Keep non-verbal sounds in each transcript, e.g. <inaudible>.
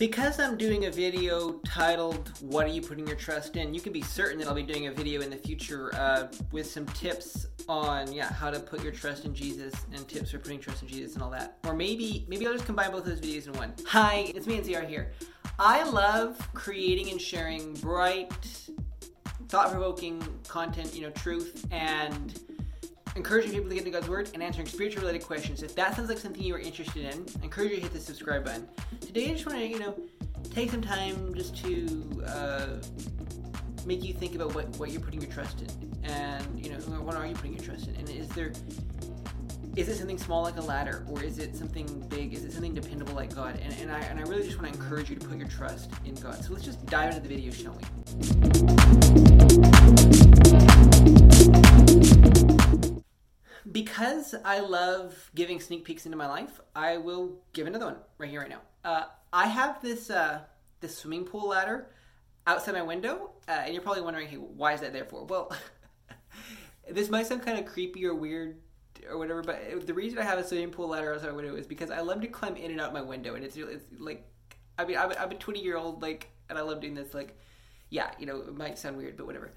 Because I'm doing a video titled What Are You Putting Your Trust In, you can be certain that I'll be doing a video in the future uh, with some tips on yeah how to put your trust in Jesus and tips for putting trust in Jesus and all that. Or maybe maybe I'll just combine both those videos in one. Hi, it's me NCR here. I love creating and sharing bright, thought-provoking content, you know, truth and encouraging people to get into God's Word and answering spiritual related questions. If that sounds like something you are interested in, I encourage you to hit the subscribe button. Today, I just want to, you know, take some time just to uh, make you think about what, what you're putting your trust in. And, you know, what are you putting your trust in? And is there. Is it something small like a ladder, or is it something big? Is it something dependable like God? And, and I and I really just want to encourage you to put your trust in God. So let's just dive into the video, shall we? Because I love giving sneak peeks into my life, I will give another one right here, right now. Uh, I have this uh, this swimming pool ladder outside my window, uh, and you're probably wondering, hey, why is that there for? Well, <laughs> this might sound kind of creepy or weird or whatever, but the reason I have a swimming pool ladder outside my window is because I love to climb in and out my window, and it's, it's like, I mean, I'm, I'm a 20 year old, like, and I love doing this, like, yeah, you know, it might sound weird, but whatever.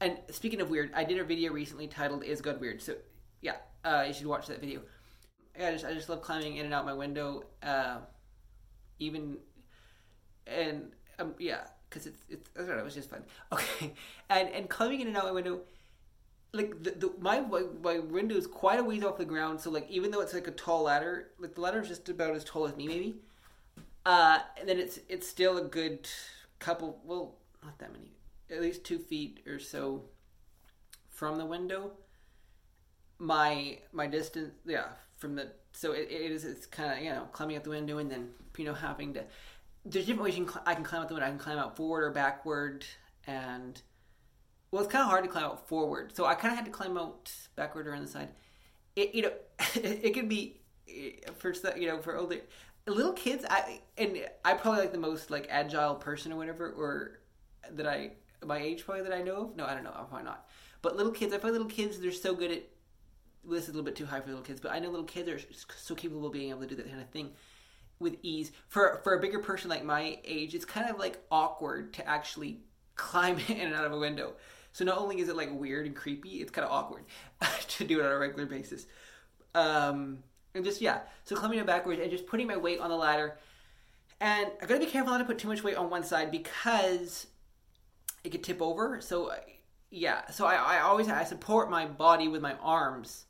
And speaking of weird, I did a video recently titled "Is God Weird?" So yeah, uh, you should watch that video. Yeah, I just I just love climbing in and out my window, uh, even and um, yeah, because it's it's I don't know, it was just fun. <laughs> Okay, and and climbing in and out my window, like the, the my my window is quite a ways off the ground, so like even though it's like a tall ladder, like the ladder is just about as tall as me maybe, uh, and then it's it's still a good couple, well, not that many, at least two feet or so from the window my my distance yeah from the so it, it is it's kind of you know climbing out the window and then you know having to there's different ways you can cl- I can climb out the window. I can climb out forward or backward and well it's kind of hard to climb out forward. So I kind of had to climb out backward or on the side. It you know it, <laughs> it can be for you know for older little kids I and I probably like the most like agile person or whatever or that I my age probably that I know of. No I don't know. Probably not. But little kids I find little kids they're so good at this is a little bit too high for little kids, but I know little kids are so capable of being able to do that kind of thing with ease. For for a bigger person like my age, it's kind of like awkward to actually climb <laughs> in and out of a window. So not only is it like weird and creepy, it's kind of awkward <laughs> to do it on a regular basis. Um, and just yeah, so climbing backwards and just putting my weight on the ladder. And I gotta be careful not to put too much weight on one side because it could tip over. So yeah, so I, I always I support my body with my arms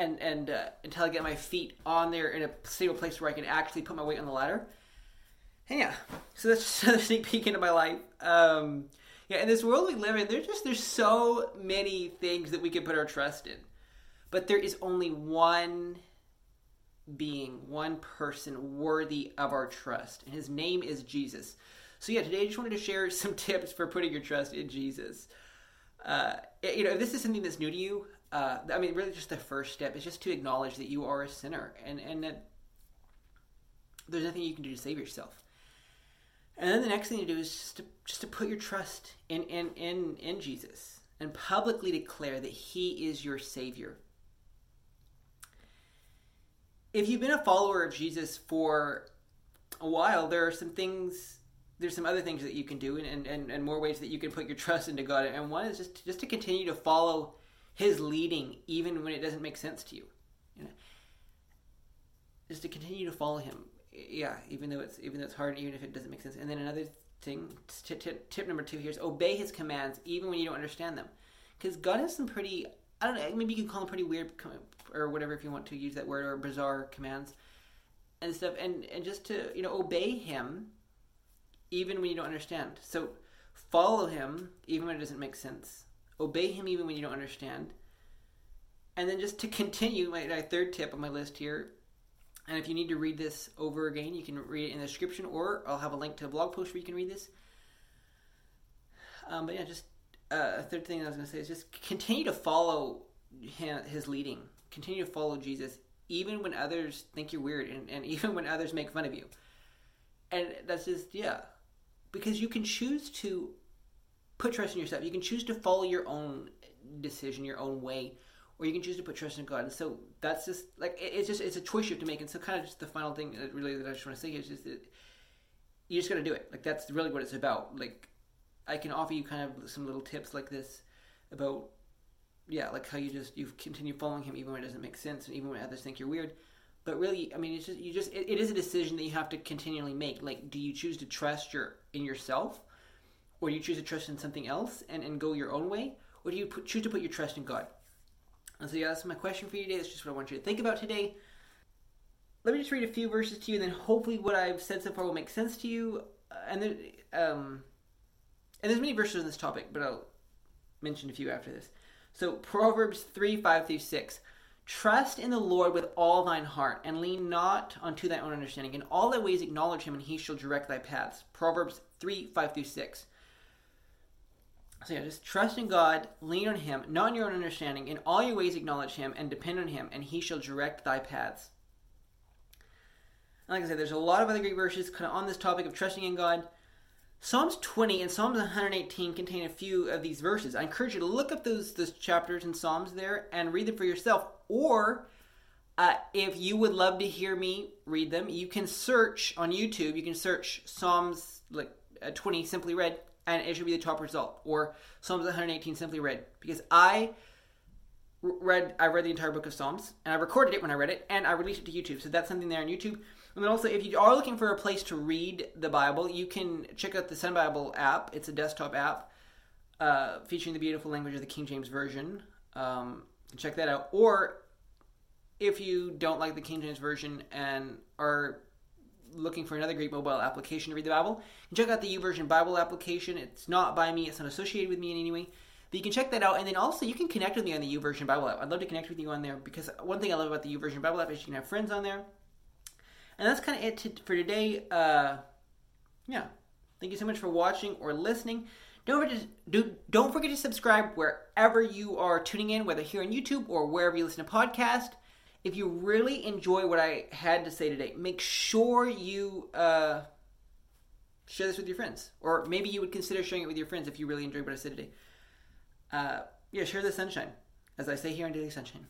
and and uh, until I get my feet on there in a stable place where I can actually put my weight on the ladder. And yeah, so that's <laughs> just a sneak peek into my life. Um, yeah, in this world we live in, there's just there's so many things that we can put our trust in, but there is only one being, one person worthy of our trust, and his name is Jesus. So yeah, today I just wanted to share <laughs> some tips for putting your trust in Jesus. Uh, you know, if this is something that's new to you, uh, I mean, really, just the first step is just to acknowledge that you are a sinner and and that there's nothing you can do to save yourself. And then the next thing to do is just to, just to put your trust in, in, in, in Jesus and publicly declare that He is your Savior. If you've been a follower of Jesus for a while, there are some things there's some other things that you can do and, and, and more ways that you can put your trust into God. And one is just to, just to continue to follow his leading even when it doesn't make sense to you. you know? Just to continue to follow him. Yeah, even though it's even though it's hard, even if it doesn't make sense. And then another thing, tip, number two here is obey his commands even when you don't understand them, because God has some pretty I don't know maybe you can call them pretty weird or whatever if you want to use that word or bizarre commands and stuff, and and just to you know obey him even when you don't understand. So follow him even when it doesn't make sense obey him even when you don't understand. And then just to continue, my, my third tip on my list here, and if you need to read this over again, you can read it in the description, or I'll have a link to a blog post where you can read this. Um, but yeah, just uh, a third thing I was going to say is just continue to follow his leading. Continue to follow Jesus, even when others think you're weird, and, and <laughs> even when others make fun of you. And that's just yeah, because you can choose to put trust in yourself. You can choose to follow your own decision, your own way, or you can choose to put trust in God. And so that's just like it's just it's a choice you have to make. And so kind of just the final thing that really that I just want to say is just that you just got to do it. Like that's really what it's about. Like I can offer you kind of some little tips like this about yeah, like how you just you continue following him even when it doesn't make sense and even when others think you're weird. But really, I mean, it's just you just it, it is a decision that you have to continually make. Like, do you choose to trust your in yourself, or do you choose to trust in something else and, and go your own way, or do you put, choose to put your trust in God? And so, yeah, that's my question for you today. That's just what I want you to think about today. Let me just read a few verses to you, and then hopefully, what I've said so far will make sense to you. Uh, and then, um, and there's many verses on this topic, but I'll mention a few after this. So, Proverbs three five through six. Trust in the Lord with all thine heart, and lean not unto thy own understanding. In all thy ways acknowledge him, and he shall direct thy paths. Proverbs 3 5 through 6. So, yeah, just trust in God, lean on him, not on your own understanding. In all your ways acknowledge him, and depend on him, and he shall direct thy paths. And like I said, there's a lot of other great verses kind of on this topic of trusting in God. Psalms 20 and Psalms 118 contain a few of these verses. I encourage you to look up those those chapters and Psalms there and read them for yourself. Or uh, if you would love to hear me read them, you can search on YouTube. You can search Psalms like uh, 20 simply read, and it should be the top result. Or Psalms 118 simply read, because I read I read the entire book of Psalms and I recorded it when I read it, and I released it to YouTube. So that's something there on YouTube. And then also, if you are looking for a place to read the Bible, you can check out the Sun Bible app. It's a desktop app uh, featuring the beautiful language of the King James Version. Um, check that out. Or if you don't like the King James Version and are looking for another great mobile application to read the Bible, check out the YouVersion Bible application. It's not by me, it's not associated with me in any way. But you can check that out, and then also you can connect with me on the YouVersion Bible app. I'd love to connect with you on there because one thing I love about the YouVersion Bible app is you can have friends on there and that's kind of it to, for today. Uh, yeah. Thank you so much for watching or listening. Don't forget, to, do, don't forget to subscribe wherever you are tuning in, whether here on YouTube or wherever you listen to podcast. If you really enjoy what I had to say today, make sure you uh, share this with your friends. Or maybe you would consider sharing it with your friends if you really enjoyed what I said today. Uh, yeah, share the sunshine, as I say here on Daily Sunshine.